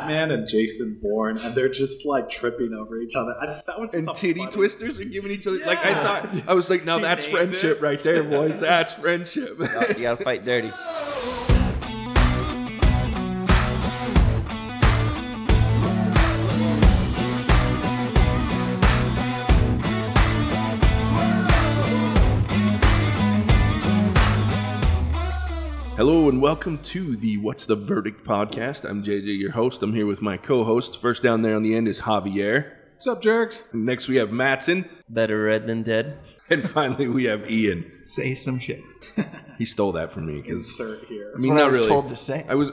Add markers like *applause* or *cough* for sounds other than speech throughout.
Batman and Jason Bourne, and they're just like tripping over each other. I, that was just and titty funny- twisters are giving each other like I thought. I was like, now that's friendship it. right there, boys. That's friendship. You gotta fight dirty. *laughs* Hello and welcome to the What's the Verdict podcast. I'm JJ, your host. I'm here with my co-host. First down there on the end is Javier. What's up, jerks? Next we have Matson, Better red than dead. and finally we have Ian. say some shit. *laughs* He stole that from me because Insert here. I mean, what not I was really. told to say. I was.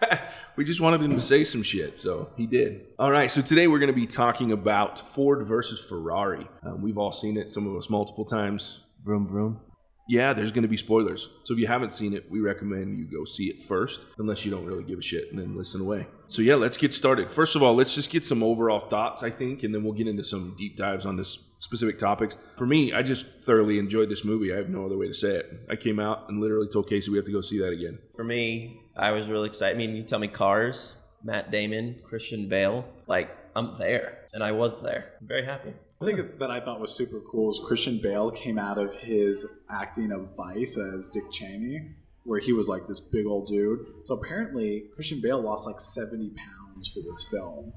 *laughs* we just wanted him to say some shit, so he did. All right, so today we're going to be talking about Ford versus Ferrari. Um, we've all seen it, some of us multiple times. Vroom vroom. Yeah, there's going to be spoilers. So if you haven't seen it, we recommend you go see it first, unless you don't really give a shit, and then listen away. So yeah, let's get started. First of all, let's just get some overall thoughts, I think, and then we'll get into some deep dives on this specific topics. For me, I just thoroughly enjoyed this movie. I have no other way to say it. I came out and literally told Casey we have to go see that again. For me, I was really excited. I mean, you tell me Cars, Matt Damon, Christian Bale. Like, I'm there. And I was there. I'm very happy. I think that I thought was super cool is Christian Bale came out of his acting of Vice as Dick Cheney, where he was like this big old dude. So apparently, Christian Bale lost like 70 pounds for this film.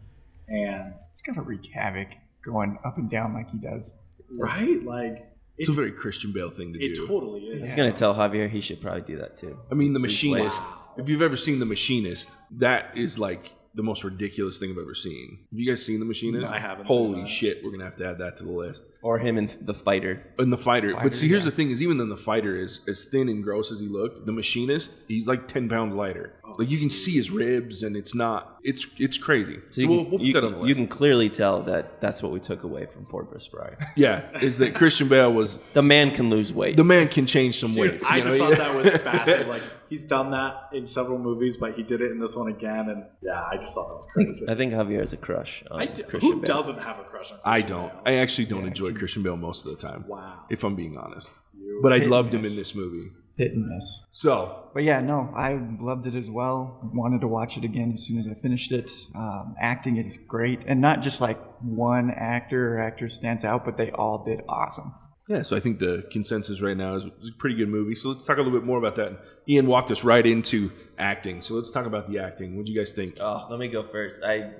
And, It's gonna wreak havoc going up and down like he does. right? Like, It's, a very Christian Bale thing to it do. It totally is. I was going to tell Javier he should probably do that too. I mean, The Machinist. Wow. If you've ever seen The Machinist, that is like the most ridiculous thing I've ever seen. Have you guys seen The Machinist? No, I haven't seen Holy that. shit, we're gonna have to add that to the list. Or him in The Fighter. And the fighter, Fighter, but see, here's yeah. the thing: is even then the fighter is as thin and gross as he looked, the machinist, he's like ten pounds lighter. Oh, like you can see his ribs, and it's not, it's it's crazy. So, you, we'll, can, we'll put you, that on the you can clearly tell that that's what we took away from Ford vs. Ferrari. *laughs* yeah, is that Christian Bale was the man can lose weight. the man can change some Dude, weights. I you just know? thought that was *laughs* fascinating. Like he's done that in several movies, but he did it in this one again, and yeah, I just thought that was crazy. I think Javier has a crush on I d- Christian who Bale. doesn't have a crush on? Christian I don't. Bale? I actually don't enjoy Christian Bale most of the time. Wow. If I'm being honest, You- but I Hit and loved him in this movie. Hit and miss. So But yeah, no, I loved it as well. Wanted to watch it again as soon as I finished it. Um, acting is great, and not just like one actor or actress stands out, but they all did awesome. Yeah, so I think the consensus right now is it's a pretty good movie. So let's talk a little bit more about that. Ian walked us right into acting. So let's talk about the acting. What do you guys think? Oh, let me go first. I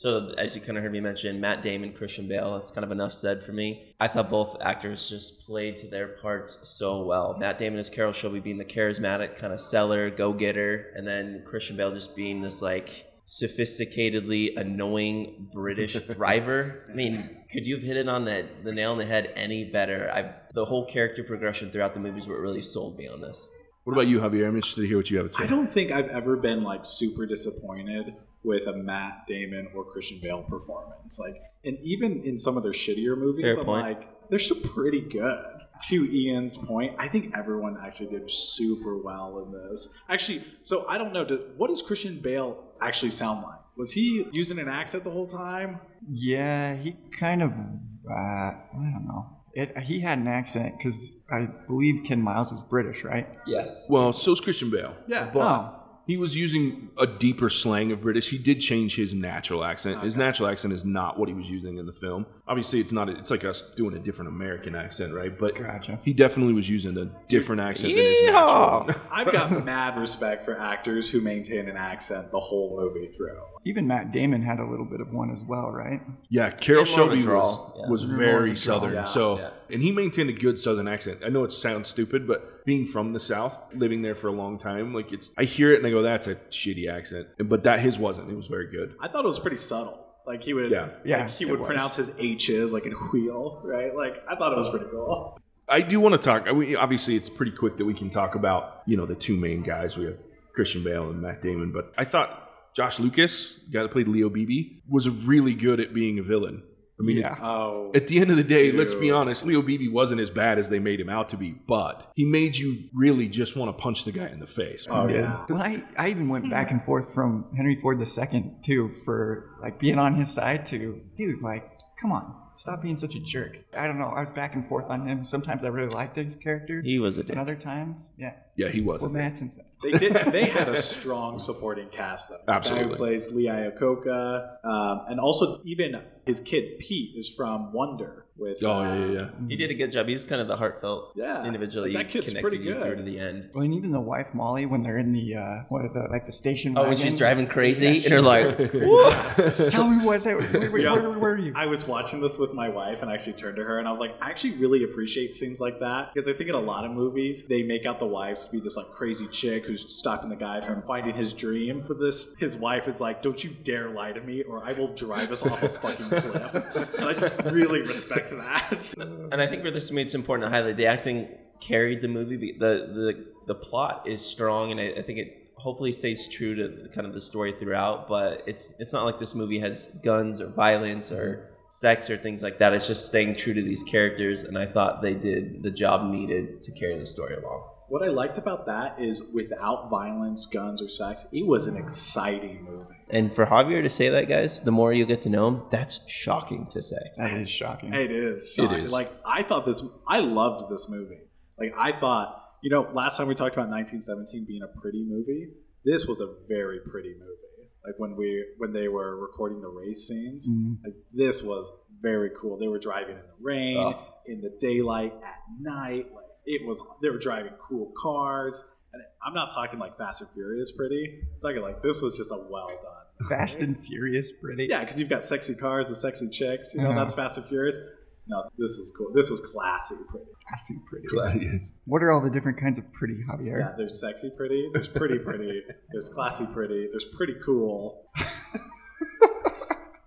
so as you kind of heard me mention, Matt Damon, Christian Bale. That's kind of enough said for me. I thought both actors just played to their parts so well. Matt Damon as Carroll Shelby being the charismatic kind of seller, go getter, and then Christian Bale just being this like sophisticatedly annoying British *laughs* driver. I mean, could you have hit it on the the nail on the head any better? I the whole character progression throughout the movies what really sold me on this. What about you, Javier? I'm interested to hear what you have to say. I don't think I've ever been like super disappointed with a Matt Damon or Christian Bale performance. Like, and even in some of their shittier movies, Fair I'm point. like, they're still pretty good. To Ian's point, I think everyone actually did super well in this. Actually, so I don't know. do- What does Christian Bale actually sound like? Was he using an accent the whole time? Yeah, he kind of, uh, I don't know. It, he had an accent because I believe Ken Miles was British, right? Yes. Well, so so's Christian Bale. Yeah. But Oh. He was using a deeper slang of British. He did change his natural accent. His natural accent is not what he was using in the film. Obviously, it's not. It's like us doing a different American accent, right? But Gotcha. he definitely was using a different accent than his natural. I've got mad respect for actors who maintain an accent the whole movie through. Even Matt Damon had a little bit of one as well, right? Yeah, Carroll And more of a Shelby was, yeah. was More of a very southern. yeah. so, Yeah. and he maintained a good southern accent. I know it sounds stupid, but being from the South, living there for a long time, like it's, I hear it and I go, that's a shitty accent. But that his wasn't. It was very good. I thought it was pretty subtle. Like he would, Yeah. Yeah, he would was. pronounce his H's like in wheel, right? Like I thought it was pretty cool. I do want to talk. I mean, obviously, it's pretty quick that we can talk about you know the two main guys. We have Christian Bale and Matt Damon, but I thought Josh Lucas, the guy that played Leo Beebe, was really good at being a villain. I mean, Yeah. Oh, at the end of the day, let's be honest, Leo Beebe wasn't as bad as they made him out to be, but he made you really just want to punch the guy in the face. oh yeah. Well, I, I even went back and forth from Henry Ford II too for like being on his side to dude like come on, stop being such a jerk. I don't know. I was back and forth on him. Sometimes I really liked his character. He was a dick. and other times, yeah. Yeah, he wasn't. Manson said. They did. *laughs* They had a strong supporting cast. Though. The guy Absolutely. who plays Lee Iacocca, um, and also even his kid Pete is from Wonder. With Oh uh, yeah, yeah, yeah. He did a good job. He was kind of the heartfelt Yeah, individual. like, He that kid's pretty you through good. to the end. Well, and even the wife Molly when they're in the uh, what are the like the station. Oh, when she's driving crazy, Yeah, and they're like, *laughs* Tell me what. They, where, where, Yeah. where were you? I was watching this with my wife and I actually turned to her and I was like, I actually really appreciate scenes like that because I think in a lot of movies they make out the wives to be this like crazy chick who's stopping the guy from finding his dream. But this, his wife is like, don't you dare lie to me or I will drive us off a fucking cliff. And I just really respect that. *laughs* and I think for this movie, it's important to highlight the acting carried the movie. The the the plot is strong, and I, I think it hopefully stays true to kind of the story throughout. But it's it's not like this movie has guns or violence or sex or things like that. It's just staying true to these characters, and I thought they did the job needed to carry the story along. What I liked about that is without violence, guns, or sex, it was an exciting movie. And for Javier to say that, guys, the more you get to know him, that's shocking to say. that is shocking. It is. It shocking. is. Like I thought this. I loved this movie. Like I thought. You know, last time we talked about 1917 being a pretty movie. This was a very pretty movie. Like when we when they were recording the race scenes. Mhm. Like this was very cool. They were driving in the rain, Oh. in the daylight, at night. Like it was. They were driving cool cars. And I'm not talking like Fast and Furious pretty. I'm talking like this was just a well done. Fast and Furious, pretty. Yeah, because you've got sexy cars, the sexy chicks. You know, Uh-huh. that's Fast and Furious. No, this is cool. This was classy pretty. Fast and pretty. Yes. What are all the different kinds of pretty, Javier? Yeah, there's sexy pretty, there's pretty pretty, there's classy pretty, there's pretty cool. *laughs*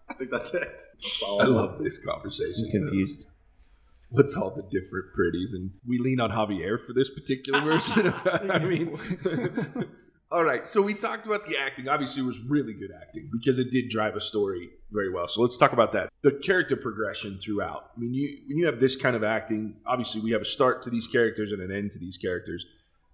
I think that's it. That's I love this conversation. I'm confused. What's all the different pretties? And we lean on Javier for this particular *laughs* version. *laughs* I mean, *laughs* all right. So we talked about the acting. Obviously, it was really good acting because it did drive a story very well. So let's talk about that. The character progression throughout. I mean, you when you have this kind of acting, obviously we have a start to these characters and an end to these characters.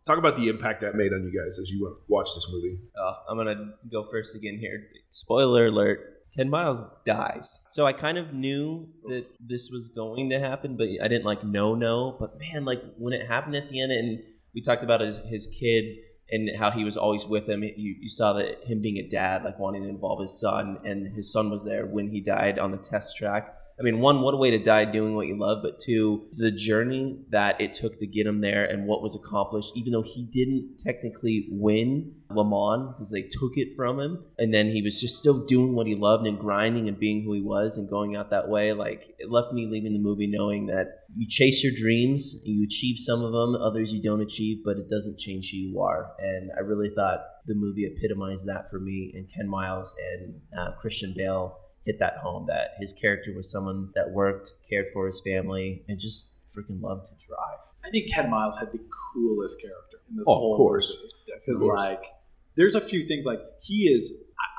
Talk about the impact that made on you guys as you watch this movie. Uh, I'm gonna go first again here. Spoiler alert: Ken Miles dies. So I kind of knew that this was going to happen, but I didn't like no no. But man, like when it happened at the end, and we talked about his, his kid and how he was always with him. You, you saw that him being a dad, like wanting to involve his son, and his son was there when he died on the test track. I mean, one, what a way to die doing what you love, but two, the journey that it took to get him there and what was accomplished, even though he didn't technically win Le Mans because they took it from him, and then he was just still doing what he loved and grinding and being who he was and going out that way. Like, it left me leaving the movie knowing that you chase your dreams, you achieve some of them, others you don't achieve, but it doesn't change who you are. And I really thought the movie epitomized that for me, and Ken Miles and uh, Christian Bale hit that home that his character was someone that worked, cared for his family, and just freaking loved to drive. I think Ken Miles had the coolest character in this Oh, of whole course. Because like, there's a few things like he is.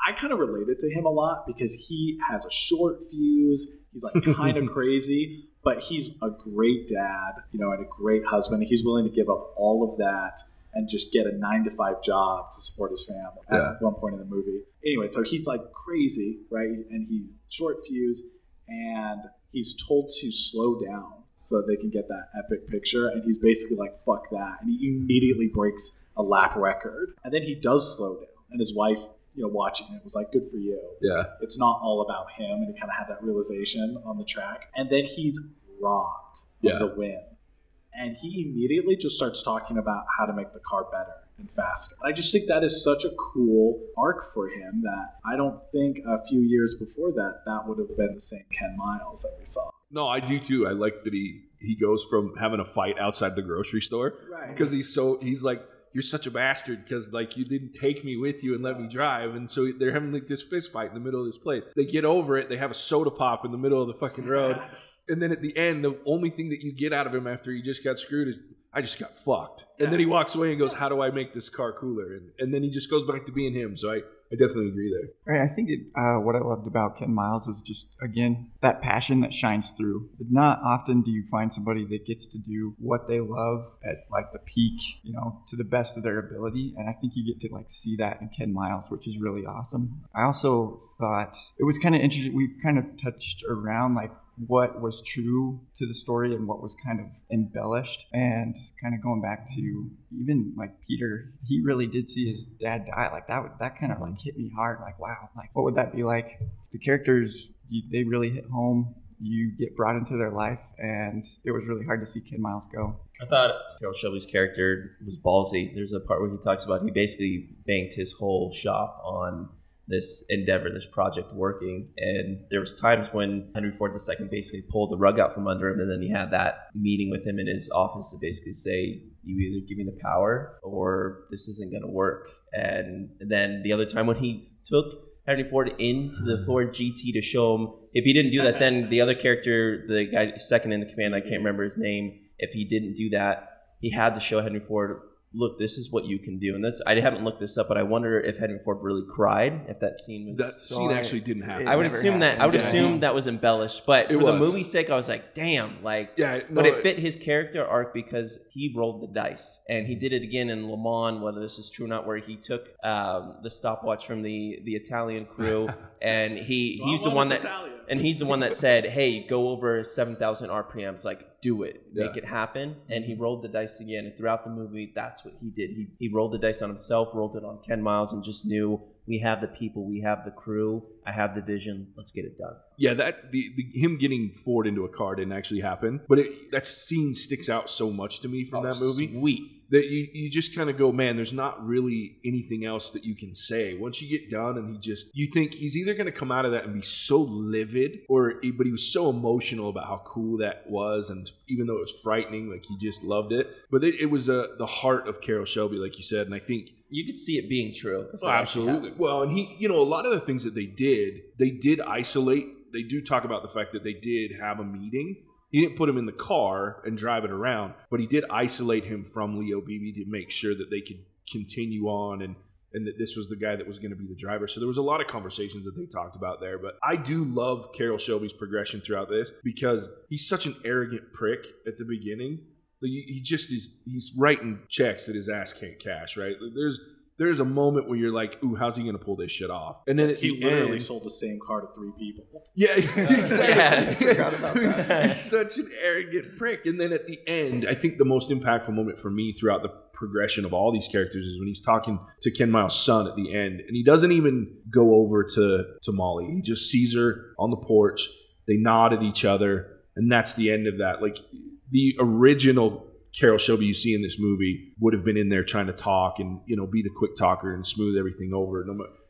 I, I kind of related to him a lot because he has a short fuse. He's like *laughs* kind of crazy, but he's a great dad, you know, and a great husband. He's willing to give up all of that and just get a nine to five job to support his family at one point in the movie. Anyway, so he's like crazy, right? And he's short fuse, and he's told to slow down so that they can get that epic picture. And he's basically like, fuck that. And he immediately breaks a lap record. And then he does slow down. And his wife, you know, watching it was like, good for you. Yeah. It's not all about him. And he kind of had that realization on the track. And then he's robbed Yeah. of the win. And he immediately just starts talking about how to make the car better and faster. I just think that is such a cool arc for him that I don't think a few years before that that would have been the same Ken Miles that we saw. No, I do too. I like that he he goes from having a fight outside the grocery store Right. because he's so he's like you're such a bastard because like you didn't take me with you and let me drive and so they're having like this fist fight in the middle of this place they get over it they have a soda pop in the middle of the fucking road and then at the end the only thing that you get out of him after he just got screwed is i just got fucked and then he walks away and goes how do i make this car cooler and, and then he just goes back to being him so i i definitely agree there Right. I think it, uh, what I loved about Ken Miles is just again that passion that shines through. Not often do you find somebody that gets to do what they love at like the peak, you know, to the best of their ability, and I think you get to like see that in Ken Miles, which is really awesome. I also thought it was kind of interesting. We kind of touched around like what was true to the story and what was kind of embellished. And kind of going back to even like peter he really did see his dad die. Like that that kind of like hit me hard. Like wow like what would that be like? The characters they really hit home. You get brought into their life and it was really hard to see ken miles go. I thought Carroll Shelby's character was ballsy. There's a part where he talks about he basically banked his whole shop on this endeavor, this project working. And there was times when Henry Ford II basically pulled the rug out from under him, and then he had that meeting with him in his office to basically say, "You either give me the power, or this isn't going to work." And then the other time when he took Henry Ford into the Ford GT to show him if he didn't do that, then the other character, the guy second in the command, I can't remember his name. If he didn't do that, he had to show Henry Ford look, this is what you can do. And that's I haven't looked this up, but I wonder if Henry Ford really cried if that scene was. That So scene I- actually didn't happen. I would never assume that I would. Yeah. assume that was embellished, but It for the movie's sake, I was like, damn, like. yeah, but no, it fit his character arc because he rolled the dice, and he did it again in Le Mans. Whether this is true or not, where he took um, the stopwatch from the the Italian crew, *laughs* and he he's the one that Italian. and he's the one that said, "Hey, go over seven thousand RPMs. Like, do it, make Yeah. it happen." And he rolled the dice again. And throughout the movie, that's what he did. He he rolled the dice on himself, rolled it on Ken Miles, and just knew we have the people, we have the crew, I have the vision. Let's get it done. yeah, that the, the him getting Ford into a car didn't actually happen, but it, that scene sticks out so much to me from that movie. Oh, sweet. That you, you just kind of go, man, there's not really anything else that you can say. Once you get done and he just, you think he's either going to come out of that and be so livid or, but he was so emotional about how cool that was. And even though it was frightening, like he just loved it. But it, it was uh, the heart of Carroll Shelby, like you said. And I think You could see it being true. Oh, absolutely. Well, and he, you know, a lot of the things that they did, they did isolate. They do talk about the fact that they did have a meeting. He didn't put him in the car and drive it around, but he did isolate him from Leo Beebe to make sure that they could continue on and and that this was the guy that was going to be the driver. So there was a lot of conversations that they talked about there. But I do love Carroll Shelby's progression throughout this because he's such an arrogant prick at the beginning. He just is. He's writing checks that his ass can't cash. Right? There's there's a moment where you're like, "Ooh, how's he going to pull this shit off?" And then at He the literally end, sold the same car to three people. yeah, *laughs* exactly. Yeah, I forgot about that. *laughs* He's such an arrogant prick. And then at the end, I think the most impactful moment for me throughout the progression of all these characters is when he's talking to Ken Miles' son at the end, and he doesn't even go over to to Molly. He just sees her on the porch. They nod at each other, and that's the end of that. Like the original Carroll Shelby you see in this movie would have been in there trying to talk and you know be the quick talker and smooth everything over.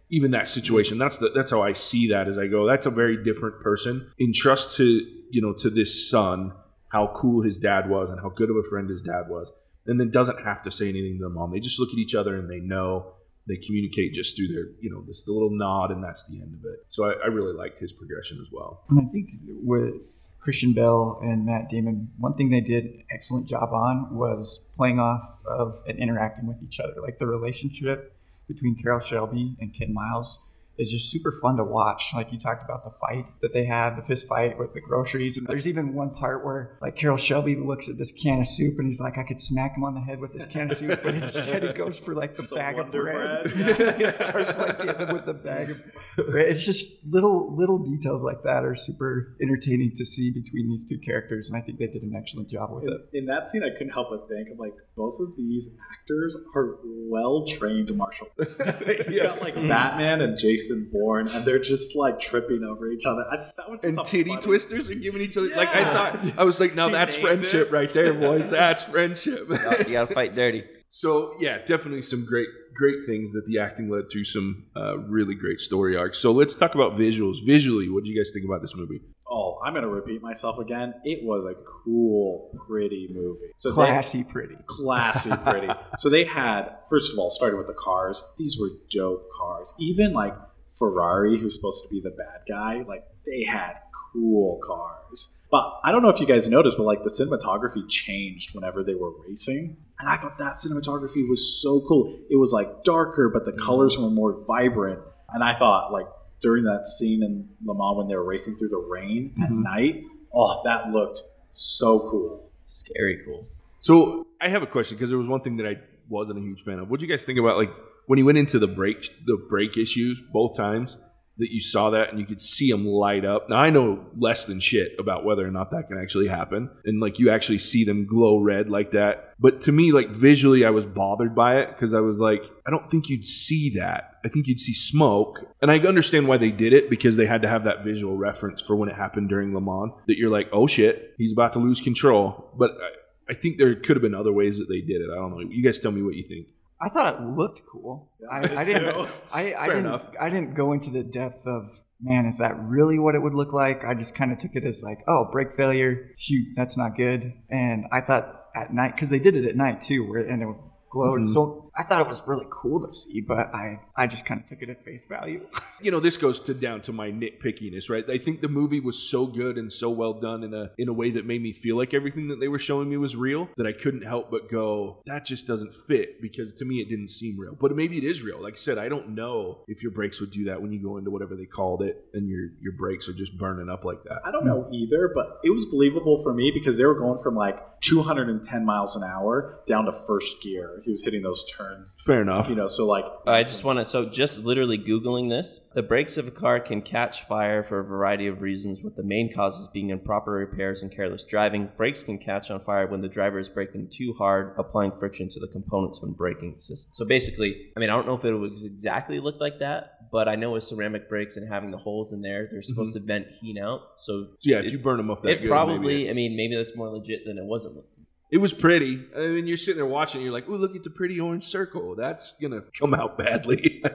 Even that situation, that's the that's how I see that as I go. That's a very different person. In trust to you know to this son, how cool his dad was and how good of a friend his dad was, and then doesn't have to say anything to the mom. They just look at each other and they know. They communicate just through their, you know, the little nod, and that's the end of it. So I, I really liked his progression as well. And I think with Christian Bale and Matt Damon, one thing they did an excellent job on was playing off of and interacting with each other. Like the relationship between Carroll Shelby and Ken Miles is just super fun to watch. Like you talked about the fight that they have, the fist fight with the groceries. And there's even one part where like Carroll Shelby looks at this can of soup and he's like, I could smack him on the head with this can of soup, but instead he goes for like the, bag of bread. Bread. *laughs* it starts like the, with the bag of bread. It's just little little details like that are super entertaining to see between these two characters, and I think they did an excellent job with In, it. in that scene, I couldn't help but think, I'm like, both of these actors are well trained martial artists. *laughs* You got like Batman and Jason Bourne, and they're just like tripping over each other. I, that was just and titty funny- twisters are giving each other like I thought I was like, now He that's friendship it. right there, boys. That's friendship. You gotta- you gotta fight dirty. so yeah, definitely some great great things that the acting led to some uh, really great story arcs. So let's talk about visuals. Visually, what do you guys think about this movie? Oh, I'm gonna repeat myself again. It was a cool, pretty movie. So they- Classy, pretty. classy pretty. *laughs* so they had first of all started with the cars. These were dope cars. Even like Ferrari, who's supposed to be the bad guy, like they had cool cars. But I don't know if you guys noticed, but like the cinematography changed whenever they were racing. And I thought that cinematography was so cool. It was like darker, but the colors were more vibrant. And I thought like during that scene in Le Mans when they were racing through the rain at mm-hmm. night, oh, that looked so cool. Scary cool. So I have a question because there was one thing that I wasn't a huge fan of. What do you guys think about like when he went into the break the brake issues both times? that you saw that and you could see them light up. Now I know less than shit about whether or not that can actually happen, and like you actually see them glow red like that. But to me, like visually, I was bothered by it because I was like, I don't think you'd see that. I think you'd see smoke, and I understand why they did it because they had to have that visual reference for when it happened during Le Mans. That you're like, oh shit, he's about to lose control. But I, I think there could have been other ways that they did it. I don't know. You guys tell me what you think. I thought it looked cool. *laughs* I, I didn't. I, I didn't. enough. I didn't go into the depth of man. Is that really what it would look like? I just kind of took it as like, oh, brake failure. Shoot, that's not good. And I thought at night because they did it at night too, where and it glowed. Mhm. So I thought it was really cool to see, but I I just kind of took it at face value. *laughs* you know this goes to down to my nitpickiness right? I think the movie was so good and so well done in a in a way that made me feel like everything that they were showing me was real that i couldn't help but go that just doesn't fit because to me it didn't seem real. But maybe it is real. Like i said i don't know if your brakes would do that when you go into whatever they called it and your your brakes are just burning up like that. I don't know either, but it was believable for me because they were going from like 210 miles an hour down to first gear. He was hitting those turns, fair enough you know. So like, I just want to. So, just literally Googling this, the brakes of a car can catch fire for a variety of reasons, with the main causes being improper repairs and careless driving. Brakes can catch on fire when the driver is braking too hard, applying friction to the components when braking. The system. So, basically, I mean, I don't know if it was exactly look like that, but I know with ceramic brakes and having the holes in there, they're supposed mm-hmm. to vent heat out. So, So yeah if you burn them up that it good, probably, maybe it- I mean, maybe that's more legit than it wasn't. It was pretty i mean you're sitting there watching you're like oh look at the pretty orange circle that's gonna come out badly *laughs*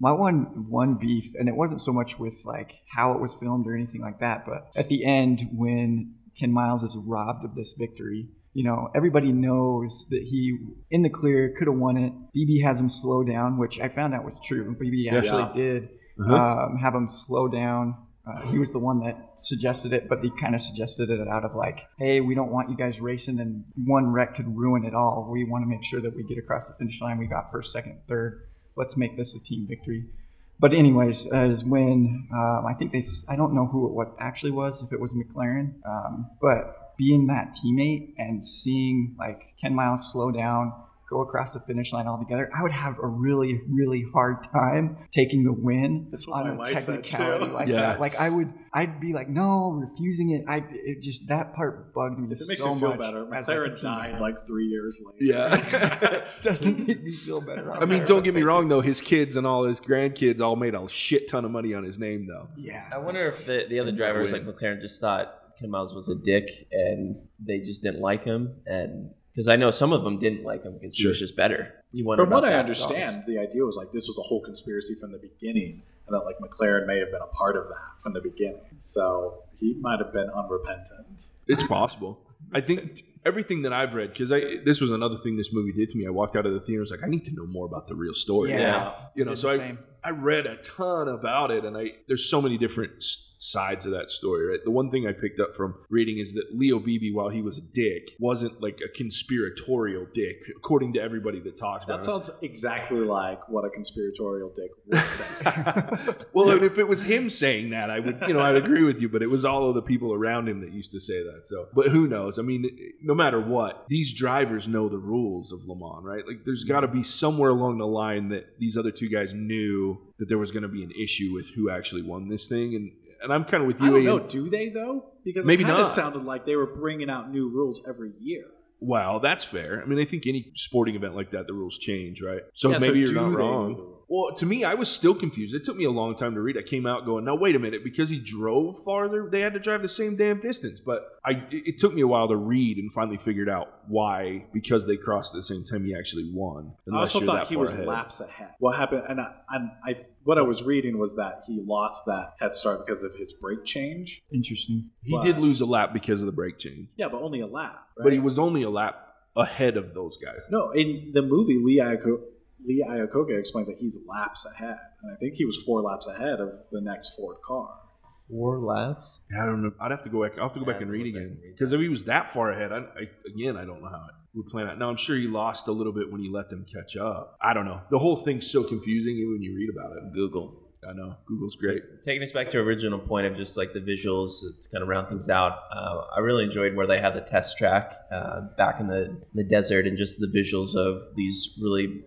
My one one beef, and it wasn't so much with like how it was filmed or anything like that, but at the end when Ken Miles is robbed of this victory, you know, everybody knows that he in the clear could have won it. Beebe has him slow down, which I found out was true. Beebe actually Yeah. did Uh-huh. um, have him slow down. Uh, he was the one that suggested it, but he kind of suggested it out of like, hey, we don't want you guys racing, and one wreck could ruin it all. We want to make sure that we get across the finish line. We got first, second, third. Let's make this a team victory. But anyways, as when um, I think they, I don't know who it what actually was, if it was McLaren, um, but being that teammate and seeing like Ken Miles slow down, go across the finish line altogether, I would have a really, really hard time taking the win That's on a wife said, technicality like Yeah. that. Like I would, I'd be like, no, refusing it. I it just that part bugged me if it makes so you feel much better, as, like, McLaren died like three years later. yeah *laughs* *laughs* doesn't make me feel better. I mean, don't get me wrong though. His kids and all his grandkids all made a shit ton of money on his name though. Yeah, I wonder if the, the other drivers like. McLaren just thought Ken Miles was a dick and they just didn't like him, and because I know some of them didn't like him because he was just better. You wonder From what I that. understand, the idea was like this was a whole conspiracy from the beginning, and that like McLaren may have been a part of that from the beginning. So he might have been unrepentant. It's possible. I think everything that I've read, because I this was another thing this movie did to me. I walked out of the theater, I was like, I need to know more about the real story. Yeah. Yeah. You know, Did so I same. I read a ton about it, and I there's so many different s- sides of that story. Right, the one thing I picked up from reading is that Leo Beebe, while he was a dick, wasn't like a conspiratorial dick, according to everybody that talks about That it. sounds exactly like what a conspiratorial dick would say. *laughs* *laughs* well, and if it was him saying that, I would, you know, I'd agree with you. But it was all of the people around him that used to say that. So, but who knows? I mean, no matter what, these drivers know the rules of Le Mans, right? Like, there's got to be somewhere along the line that these other two guys knew that there was going to be an issue with who actually won this thing. And and I'm kind of with you. I don't Ian. know. Do they though? Because Maybe it kind of sounded like they were bringing out new rules every year. Well, that's fair. I mean, I think any sporting event like that, the rules change, right? So Yeah, maybe do you're not wrong. Know the rules? Well, to me, I was still confused. It took me a long time to read. I came out going, "Now wait a minute," because he drove farther, they had to drive the same damn distance. But I, it it took me a while to read and finally figured out why. Because they crossed at the same time, he actually won. I also thought he was ahead. laps ahead. What happened? And I, and I, what I was reading was that he lost that head start because of his brake change. interesting. He but- did lose a lap because of the brake change, Yeah, but only a lap. Right? but he was only a lap ahead of those guys. no in the movie. Lee Iacocca, Lee Iacocca explains that he's laps ahead, and I think he was four laps ahead of the next Ford car. Four laps. I don't know. I'd have to go back. I'll have to go Yeah, back and read again because if he was that far ahead, I, I, again, I don't know how it would plan out. Now I'm sure he lost a little bit when he let them catch up. I don't know. The whole thing's so confusing even when you read about it. Google. I know Google's great. Taking us back to original point of just like the visuals to kind of round things out. Uh, I really enjoyed where they had the test track uh, back in the, the desert and just the visuals of these really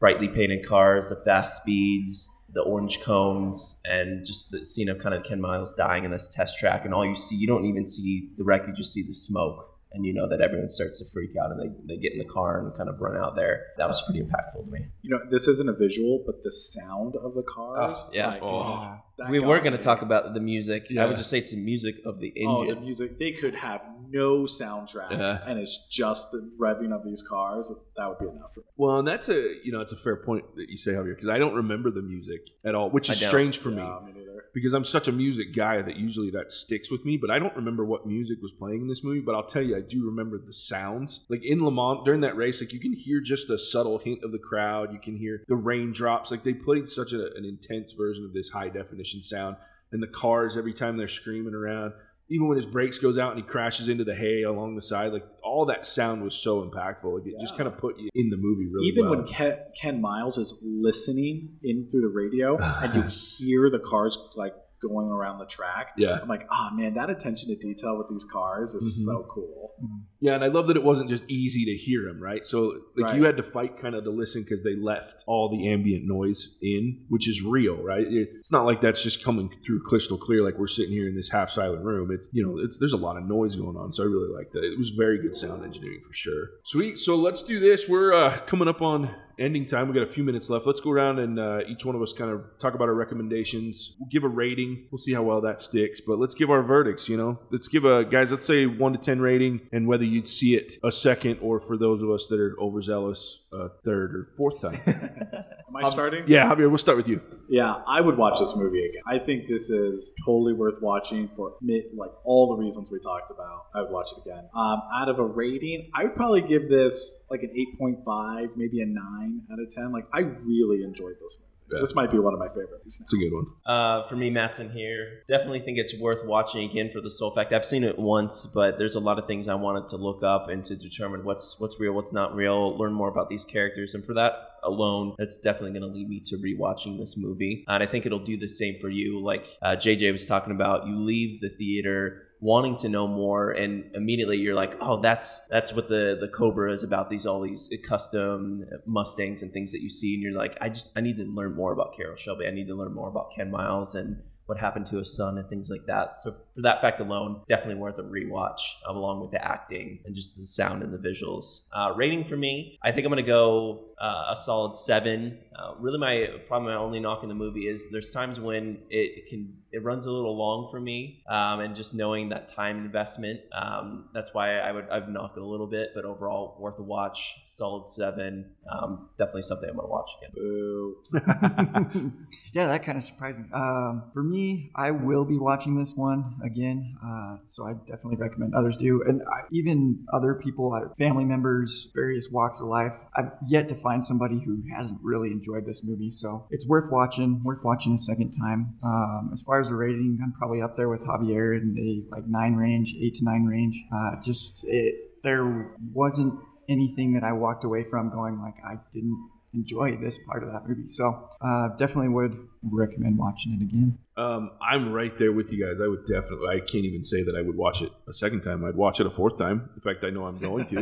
brightly painted cars, the fast speeds, the orange cones and just the scene of kind of Ken Miles dying in this test track, and all you see, you don't even see the wreck, you just see the smoke. And you know that everyone starts to freak out and they, they get in the car and kind of run out there. That was pretty impactful to me. You know, this isn't a visual, but the sound of the cars. Oh, yeah. like, Oh. that we were going to talk about the music. Yeah. I would just say it's the music of the Oh, engine. the music. They could have no soundtrack, Yeah. and it's just the revving of these cars. That would be enough for me. Well, and that's a you know it's a fair point that you say Javier because I don't remember the music at all, which is strange for me Yeah, me neither. because I'm such a music guy that usually that sticks with me. But I don't remember what music was playing in this movie. But I'll tell you, I do remember the sounds. Like in Le Mans during that race, like you can hear just a subtle hint of the crowd. You can hear the raindrops. Like they played such a, an intense version of this high definition sound, and the cars every time they're screaming around. Even when his brakes goes out and he crashes into the hay along the side, like all that sound was so impactful. Like it just kind of put you in the movie really Even well. when Ken, Ken Miles is listening in through the radio, *sighs* and you hear the cars like going around the track. Yeah. I'm like, oh man, that attention to detail with these cars is Mhm. so cool. Yeah, and I love that it wasn't just easy to hear him, right? So like Right. you had to fight kind of to listen because they left all the ambient noise in, which is real, right? It's not like that's just coming through crystal clear, like we're sitting here in this half silent room. It's you know, it's there's a lot of noise going on, so I really like that. It was very good sound engineering for sure. Sweet. So let's do this. We're uh, coming up on ending time. We got a few minutes left. Let's go around and uh, each one of us kind of talk about our recommendations. We'll give a rating. We'll see how well that sticks, but let's give our verdicts. You know, let's give a guys. Let's say one to ten rating, and whether you'd see it a second, or for those of us that are overzealous, a third or fourth time. *laughs* Am I starting? yeah, Javier, we'll start with you. Yeah, I would watch this movie again. I think this is totally worth watching for like all the reasons we talked about. I would watch it again. Um, out of a rating, I would probably give this like an eight point five, maybe a nine out of ten. Like I really enjoyed this movie. Yeah. This might be one of my favorites. It's a good one. Uh, for me, Matson here. Definitely think it's worth watching again for the sole fact I've seen it once, but there's a lot of things I wanted to look up and to determine what's what's real, what's not real, learn more about these characters, and for that alone, that's definitely going to lead me to rewatching this movie. And I think it'll do the same for you. Like uh, JJ was talking about, you leave the theater wanting to know more and immediately you're like oh that's that's what the the cobra is about these all these custom mustangs and things that you see and you're like i just i need to learn more about carroll shelby. I need to learn more about ken miles and what happened to his son and things like that. So for that fact alone definitely worth a rewatch along with the acting and just the sound and the visuals. Uh, rating for me i think i'm to go uh, a solid seven uh, really my probably my only knock in the movie is there's times when it, it can it runs a little long for me um, and just knowing that time investment um, that's why i would i've knocked it a little bit but overall worth a watch solid seven um, definitely something i'm going to watch again Boo. *laughs* yeah, that kind of surprised me. Um, for me, I will be watching this one again, uh, so I definitely recommend others do, and I, even other people, uh, family members, various walks of life. I've yet to find somebody who hasn't really enjoyed this movie, so it's worth watching. Worth watching a second time. Um, as far as the rating, I'm probably up there with Javier in the like nine range, eight to nine range. Uh, just it, there wasn't anything that I walked away from going like I didn't enjoy this part of that movie. So uh, definitely would recommend watching it again. Um, I'm right there with you guys. I would definitely. I can't even say that I would watch it a second time. I'd watch it a fourth time. In fact, I know I'm going to.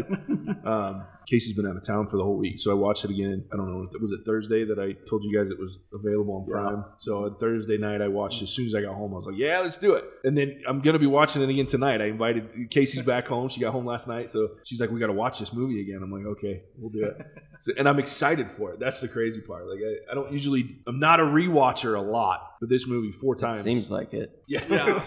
*laughs* um, Casey's been out of town for the whole week, so I watched it again. I don't know. Was it Thursday that I told you guys it was available on Prime? So on Thursday night, I watched. As soon as I got home, I was like, "Yeah, let's do it." And then I'm gonna be watching it again tonight. I invited Casey's back home. She got home last night, so she's like, "We got to watch this movie again." I'm like, "Okay, we'll do it." *laughs* So, and I'm excited for it. That's the crazy part. Like I, I don't usually. I'm not a rewatcher a lot, but this movie four times seems like it yeah. *laughs* Yeah.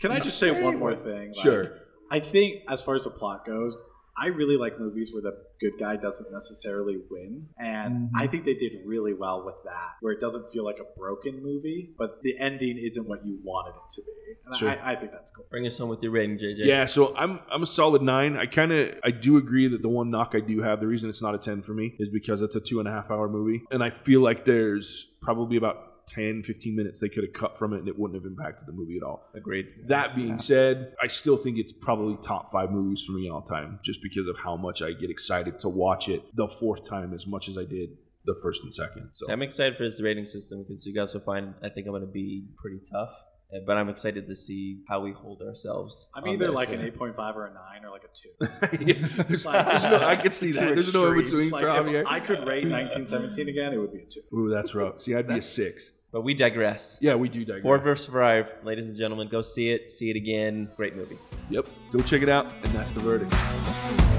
Can I just say one more thing? Like, Sure. I think as far as the plot goes, I really like movies where the good guy doesn't necessarily win. And mm-hmm. I think they did really well with that, where it doesn't feel like a broken movie, but the ending isn't what you wanted it to be. And Sure. I, I think that's cool. bring us home with your rating jj Yeah, so I'm I'm a solid nine. I kind of I do agree that the one knock I do have, the reason it's not a ten for me, is because it's a two and a half hour movie, and I feel like there's probably about 10, 15 minutes they could have cut from it, and it wouldn't have impacted the movie at all. agreed That being said, I still think it's probably top five movies for me all time, just because of how much I get excited to watch it the fourth time as much as I did the first and second. So I'm excited for this rating system because you guys will find I think I'm going to be pretty tough Uh, But I'm excited to see how we hold ourselves. I'm on either this. like an 8.5 or a 9 or like a 2. *laughs* Yeah, there's, there's no, I can see that. Two There's no in between Like, if I could rate 1917 again, it would be a 2. Ooh, that's rough. See, I'd be a six. But we digress. Yeah, we do digress. Ford vs. Ferrari, ladies and gentlemen, go see it. See it again. Great movie. Yep. Go check it out, and that's the verdict.